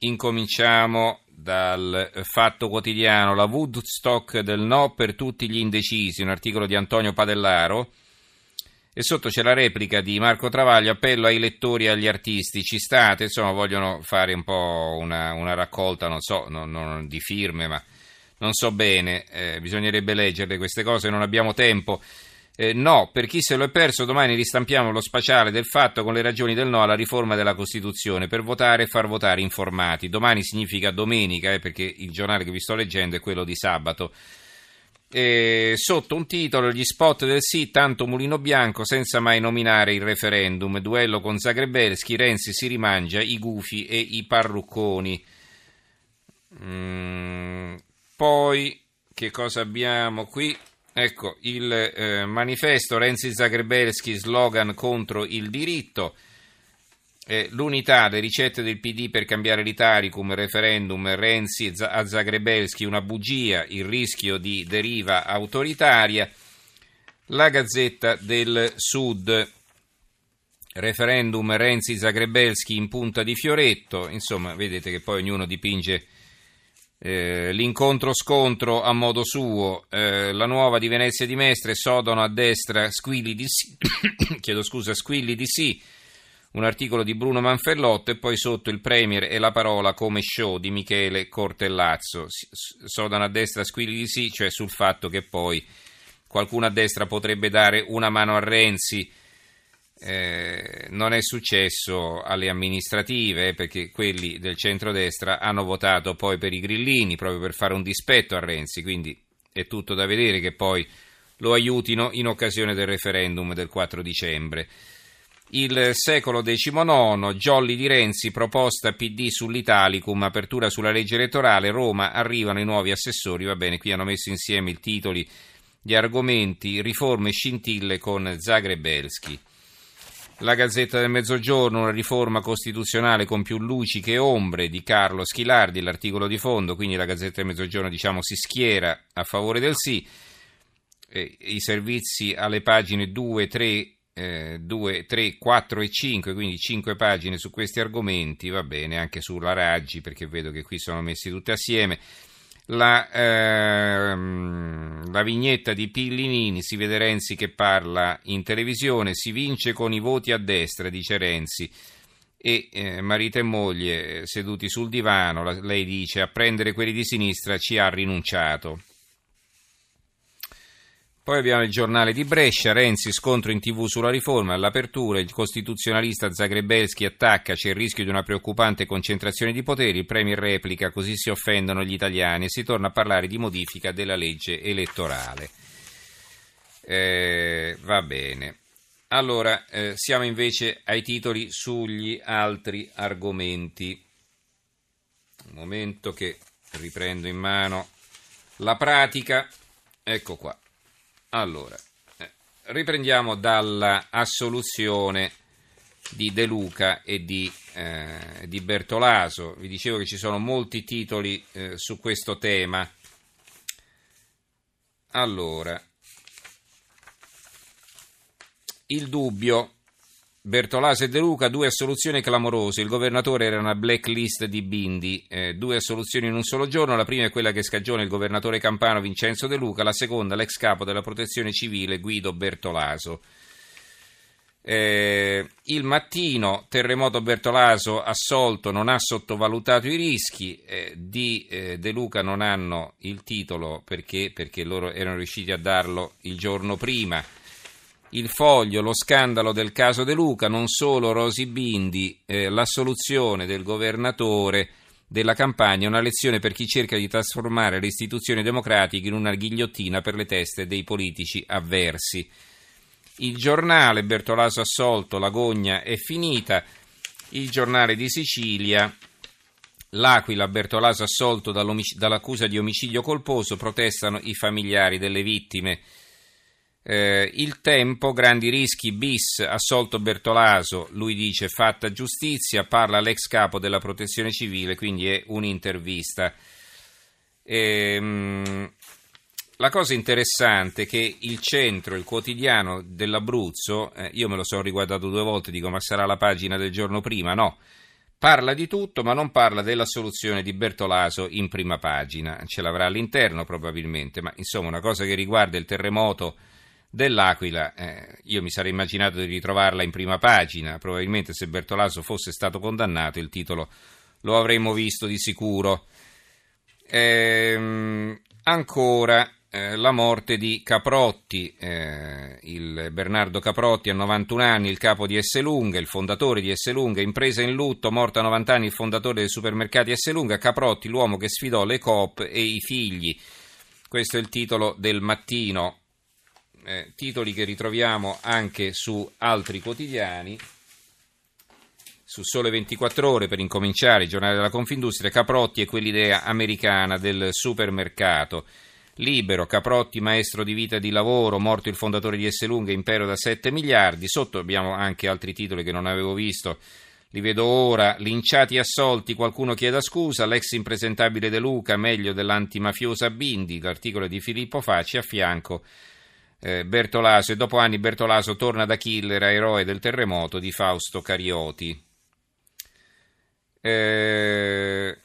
incominciamo dal Fatto Quotidiano, la Woodstock del no per tutti gli indecisi, un articolo di Antonio Padellaro. E sotto c'è la replica di Marco Travaglio, appello ai lettori e agli artisti, ci state, insomma vogliono fare un po' una, una raccolta, non so, non, non, di firme, ma non so bene, eh, bisognerebbe leggerle queste cose, non abbiamo tempo. Eh, no, per chi se lo è perso, domani ristampiamo lo spaciale del fatto con le ragioni del no alla riforma della Costituzione per votare e far votare informati. Domani significa domenica, eh, perché il giornale che vi sto leggendo è quello di sabato. E sotto un titolo gli spot del sì, tanto mulino bianco senza mai nominare il referendum, duello con Zagrebelski, Renzi si rimangia i gufi e i parrucconi. Mm, poi che cosa abbiamo qui? Ecco, il eh, manifesto Renzi Zagrebelski, slogan contro il diritto. Eh, l'unità, le ricette del PD per cambiare l'Itaricum, referendum, Renzi a Zagrebelski, una bugia, il rischio di deriva autoritaria. La Gazzetta del Sud, referendum Renzi Zagrebelski in punta di fioretto. Insomma, vedete che poi ognuno dipinge eh, l'incontro scontro a modo suo, eh, la nuova di Venezia di Mestre, Sodono a destra, squilli di sì, chiedo scusa, squilli di sì, un articolo di Bruno Manfellotto e poi sotto il Premier e la parola come show di Michele Cortellazzo, Sodono a destra, squilli di sì, cioè sul fatto che poi qualcuno a destra potrebbe dare una mano a Renzi, eh, non è successo alle amministrative perché quelli del centrodestra hanno votato poi per i grillini proprio per fare un dispetto a Renzi, quindi è tutto da vedere che poi lo aiutino in occasione del referendum del 4 dicembre. Il secolo XIX, Jolly di Renzi, proposta PD sull'Italicum, apertura sulla legge elettorale, Roma, arrivano i nuovi assessori, va bene, qui hanno messo insieme i titoli, gli argomenti, riforme scintille con Zagrebelski. La Gazzetta del Mezzogiorno, una riforma costituzionale con più luci che ombre di Carlo Schilardi, l'articolo di fondo, quindi la Gazzetta del Mezzogiorno diciamo, si schiera a favore del sì. I servizi alle pagine 2, 3, eh, 2, 3, 4 e 5, quindi 5 pagine su questi argomenti, va bene, anche sulla Raggi, perché vedo che qui sono messi tutti assieme la, ehm, la, vignetta di Pillinini, si vede Renzi che parla in televisione, si vince con i voti a destra, dice Renzi, e eh, marito e moglie seduti sul divano, la, lei dice a prendere quelli di sinistra ci ha rinunciato. Poi abbiamo il giornale di Brescia, Renzi scontro in tv sulla riforma, all'apertura il costituzionalista Zagrebelski attacca, c'è il rischio di una preoccupante concentrazione di poteri, il Premier replica, così si offendono gli italiani e si torna a parlare di modifica della legge elettorale. Eh, va bene. Allora, eh, siamo invece ai titoli sugli altri argomenti. Un momento che riprendo in mano la pratica. Ecco qua. Allora, eh, riprendiamo dall'assoluzione di De Luca e di, eh, di, Bertolaso. Vi dicevo che ci sono molti titoli eh, su questo tema. Allora, il dubbio Bertolaso e De Luca, due assoluzioni clamorose. Il governatore era una blacklist di Bindi, eh, due assoluzioni in un solo giorno. La prima è quella che scagiona il governatore campano Vincenzo De Luca, la seconda l'ex capo della protezione civile Guido Bertolaso. Eh, il mattino, terremoto Bertolaso assolto, non ha sottovalutato i rischi. Eh, di eh, De Luca non hanno il titolo perché, perché loro erano riusciti a darlo il giorno prima il foglio, lo scandalo del caso De Luca, non solo Rosi Bindi, eh, la soluzione del governatore della campagna, una lezione per chi cerca di trasformare le istituzioni democratiche in una ghigliottina per le teste dei politici avversi. Il giornale Bertolaso assolto, l'agonia è finita. Il giornale di Sicilia, L'Aquila, Bertolaso assolto dall'accusa di omicidio colposo, protestano i familiari delle vittime. Eh, il tempo, grandi rischi, bis, assolto Bertolaso, lui dice fatta giustizia, parla l'ex capo della protezione civile, quindi è un'intervista. Ehm, la cosa interessante è che il centro, il quotidiano dell'Abruzzo, eh, io me lo sono riguardato due volte, dico ma sarà la pagina del giorno prima, no, parla di tutto, ma non parla della soluzione di Bertolaso in prima pagina. Ce l'avrà all'interno probabilmente, ma insomma una cosa che riguarda il terremoto dell'Aquila, eh, io mi sarei immaginato di ritrovarla in prima pagina, probabilmente se Bertolaso fosse stato condannato il titolo lo avremmo visto di sicuro. Ehm, ancora eh, la morte di Caprotti, eh, il Bernardo Caprotti a 91 anni, il capo di Esselunga, il fondatore di Esselunga, impresa in lutto, morto a 90 anni il fondatore dei supermercati Esselunga, Caprotti l'uomo che sfidò le Coop e i figli. Questo è il titolo del mattino eh, titoli che ritroviamo anche su altri quotidiani. Su Sole 24 Ore, per incominciare, il giornale della Confindustria, Caprotti e quell'idea americana del supermercato. Libero, Caprotti, maestro di vita e di lavoro, morto il fondatore di Esselunga, impero da 7 miliardi. Sotto abbiamo anche altri titoli che non avevo visto. Li vedo ora. Linciati assolti, qualcuno chieda scusa. L'ex impresentabile De Luca, meglio dell'antimafiosa Bindi. L'articolo di Filippo Facci a fianco eh, Bertolaso e dopo anni Bertolaso torna da killer a eroe del terremoto di Fausto Carioti. Eh,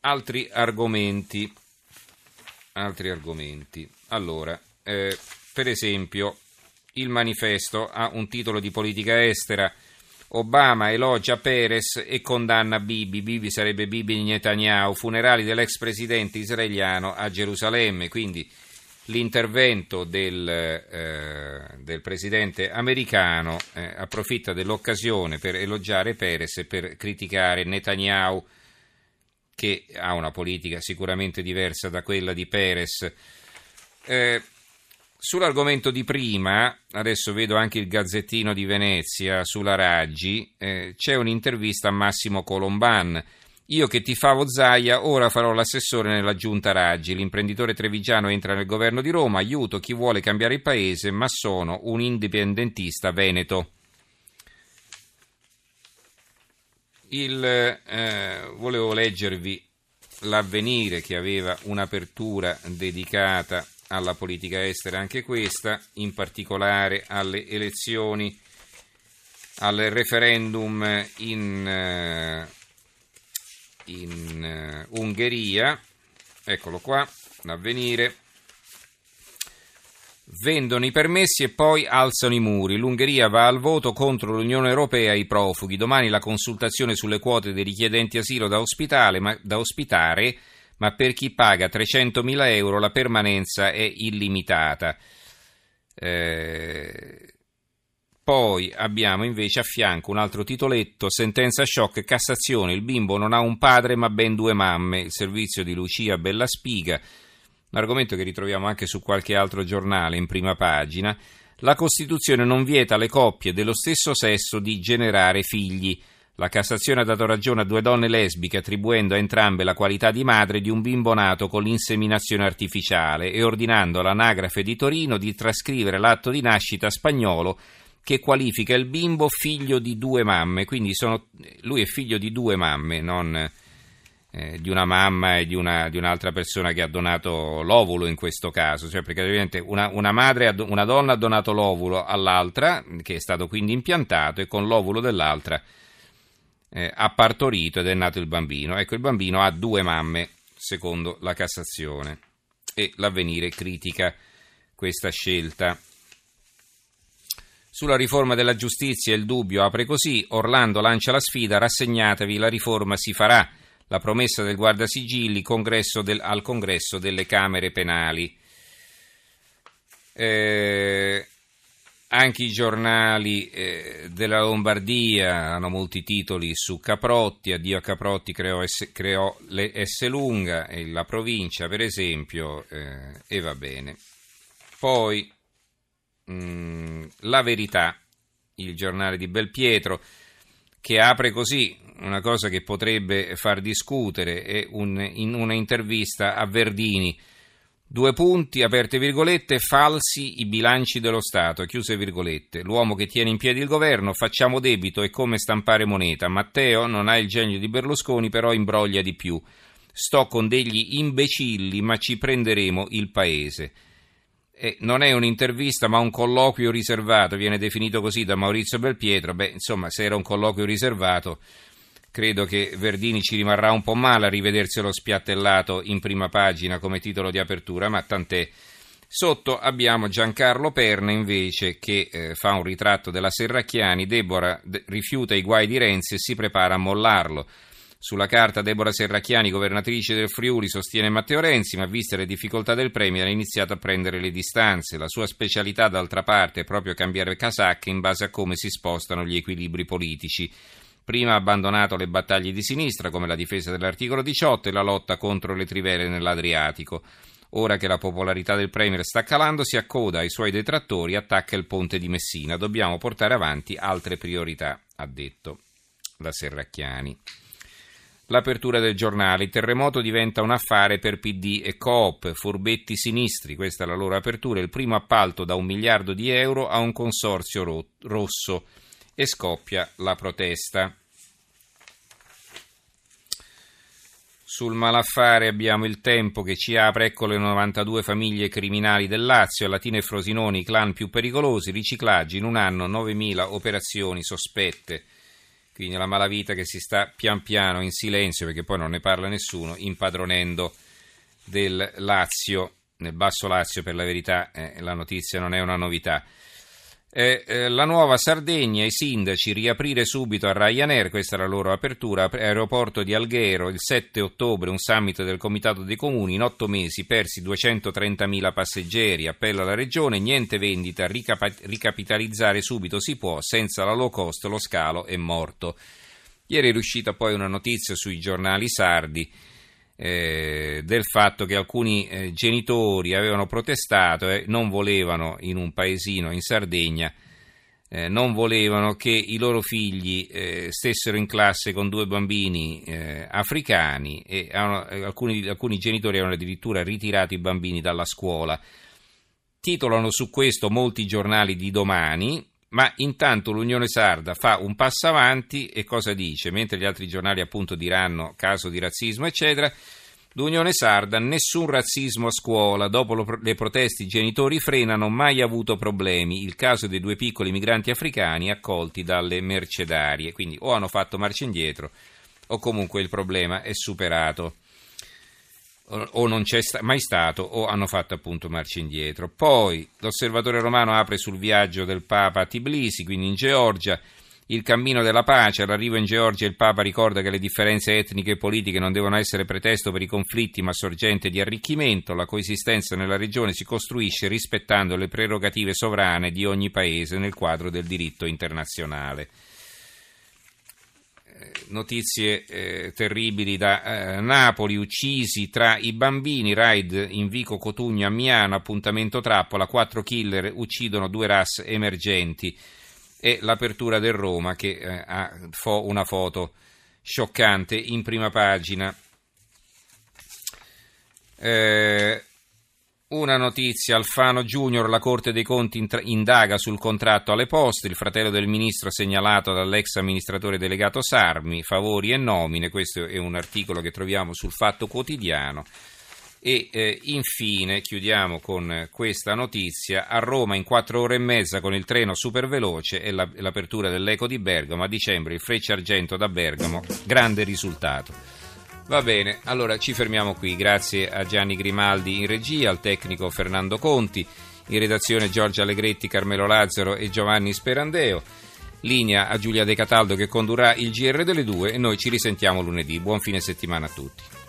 altri argomenti. Altri argomenti. Allora, eh, per esempio, il manifesto ha un titolo di politica estera. Obama elogia Perez e condanna Bibi. Bibi sarebbe Bibi Netanyahu. Funerali dell'ex presidente israeliano a Gerusalemme. Quindi l'intervento del, eh, del presidente americano eh, approfitta dell'occasione per elogiare Perez e per criticare Netanyahu che ha una politica sicuramente diversa da quella di Perez. Eh, sull'argomento di prima, adesso vedo anche il Gazzettino di Venezia sulla Raggi, eh, c'è un'intervista a Massimo Colomban io che ti favo Zaia, ora farò l'assessore nella giunta Raggi. L'imprenditore trevigiano entra nel governo di Roma, aiuto chi vuole cambiare il paese, ma sono un indipendentista veneto. Il, eh, volevo leggervi l'avvenire che aveva un'apertura dedicata alla politica estera, anche questa, in particolare alle elezioni, al referendum in. Eh, in uh, Ungheria, eccolo qua, l'avvenire, vendono i permessi e poi alzano i muri. L'Ungheria va al voto contro l'Unione Europea e i profughi. Domani la consultazione sulle quote dei richiedenti asilo da, ma, da ospitare, ma per chi paga 300.000 euro la permanenza è illimitata. Eh, poi abbiamo invece a fianco un altro titoletto, sentenza shock, Cassazione, il bimbo non ha un padre ma ben due mamme, il servizio di Lucia Bellaspiga, un argomento che ritroviamo anche su qualche altro giornale in prima pagina. La Costituzione non vieta alle coppie dello stesso sesso di generare figli. La Cassazione ha dato ragione a due donne lesbiche attribuendo a entrambe la qualità di madre di un bimbo nato con l'inseminazione artificiale e ordinando all'anagrafe di Torino di trascrivere l'atto di nascita spagnolo che qualifica il bimbo figlio di due mamme, quindi sono, lui è figlio di due mamme, non eh, di una mamma e di, una, di, un'altra persona che ha donato l'ovulo in questo caso, cioè praticamente una, una, madre, una donna ha donato l'ovulo all'altra, che è stato quindi impiantato, e con l'ovulo dell'altra eh, ha partorito ed è nato il bambino. Ecco, il bambino ha due mamme, secondo la Cassazione, e l'avvenire critica questa scelta. Sulla riforma della giustizia il dubbio apre così, Orlando lancia la sfida, rassegnatevi, la riforma si farà. La promessa del guardasigilli congresso del, al congresso delle Camere penali. Eh, anche i giornali eh, della Lombardia hanno molti titoli su Caprotti, addio a Caprotti creò, S, creò le Esselunga e la provincia per esempio eh, e va bene. Poi Mm, la Verità, il giornale di Belpietro, che apre così una cosa che potrebbe far discutere, è un, in una intervista a Verdini. Due punti, aperte virgolette, falsi i bilanci dello Stato, chiuse virgolette. L'uomo che tiene in piedi il governo, facciamo debito, è come stampare moneta. Matteo non ha il genio di Berlusconi, però imbroglia di più. Sto con degli imbecilli, ma ci prenderemo il paese eh, non è un'intervista ma un colloquio riservato, viene definito così da Maurizio Belpietro, beh insomma se era un colloquio riservato credo che Verdini ci rimarrà un po' male a rivederselo spiattellato in prima pagina come titolo di apertura, ma tant'è. Sotto abbiamo Giancarlo Perna invece che eh, fa un ritratto della Serracchiani, Deborah de- rifiuta i guai di Renzi e si prepara a mollarlo. Sulla carta Deborah Serracchiani, governatrice del Friuli, sostiene Matteo Renzi, ma viste le difficoltà del Premier ha iniziato a prendere le distanze. La sua specialità, d'altra parte, è proprio cambiare casacche in base a come si spostano gli equilibri politici. Prima ha abbandonato le battaglie di sinistra, come la difesa dell'articolo 18 e la lotta contro le trivele nell'Adriatico. Ora che la popolarità del Premier sta calando, si accoda ai suoi detrattori e attacca il ponte di Messina. Dobbiamo portare avanti altre priorità, ha detto la Serracchiani. L'apertura del giornale. Il terremoto diventa un affare per PD e Coop, furbetti sinistri. Questa è la loro apertura. Il primo appalto da un miliardo di euro a un consorzio ro- rosso. E scoppia la protesta. Sul malaffare abbiamo il tempo che ci apre, ecco le 92 famiglie criminali del Lazio, Latina e Frosinoni, i clan più pericolosi, riciclaggi in un anno 9.000 operazioni sospette quindi la malavita che si sta pian piano in silenzio perché poi non ne parla nessuno impadronendo del Lazio nel basso Lazio per la verità eh, la notizia non è una novità eh, la nuova Sardegna, i sindaci riaprire subito a Ryanair, questa è la loro apertura, aeroporto di Alghero, il 7 ottobre un summit del Comitato dei Comuni, in otto mesi persi 230.000 passeggeri, appello alla Regione, niente vendita, ricap- ricapitalizzare subito si può, senza la low cost lo scalo è morto. Ieri è riuscita poi una notizia sui giornali sardi, eh, del fatto che alcuni eh, genitori avevano protestato e non volevano in un paesino in Sardegna eh, non volevano che i loro figli eh, stessero in classe con due bambini eh, africani e alcuni, alcuni genitori avevano addirittura ritirato i bambini dalla scuola. Titolano su questo molti giornali di domani, ma intanto l'Unione Sarda fa un passo avanti e cosa dice? Mentre gli altri giornali appunto diranno caso di razzismo, eccetera, l'Unione Sarda nessun razzismo a scuola, dopo le proteste i genitori frenano, mai avuto problemi, il caso dei due piccoli migranti africani accolti dalle mercedarie, quindi o hanno fatto marcia indietro o comunque il problema è superato o non c'è mai stato o hanno fatto appunto marcia indietro. Poi l'osservatore romano apre sul viaggio del Papa a Tbilisi, quindi in Georgia, il cammino della pace. All'arrivo in Georgia il Papa ricorda che le differenze etniche e politiche non devono essere pretesto per i conflitti ma sorgente di arricchimento. La coesistenza nella regione si costruisce rispettando le prerogative sovrane di ogni paese nel quadro del diritto internazionale notizie eh, terribili da eh, Napoli, uccisi tra i bambini, raid in Vico Cotugno a Miano, appuntamento trappola, quattro killer uccidono due RAS emergenti. E l'apertura del Roma che eh, ha fo- una foto scioccante in prima pagina. Eh, una notizia, Alfano Junior, la Corte dei Conti indaga sul contratto alle poste, il fratello del ministro segnalato dall'ex amministratore delegato Sarmi, favori e nomine, questo è un articolo che troviamo sul Fatto Quotidiano. E eh, infine chiudiamo con questa notizia, a Roma in quattro ore e mezza con il treno super veloce e la, l'apertura dell'Eco di Bergamo, a dicembre il Freccia Argento da Bergamo, grande risultato. Va bene, allora ci fermiamo qui. Grazie a Gianni Grimaldi in regia, al tecnico Fernando Conti, in redazione Giorgio Allegretti, Carmelo Lazzaro e Giovanni Sperandeo. Linea a Giulia De Cataldo che condurrà il GR delle due e noi ci risentiamo lunedì. Buon fine settimana a tutti.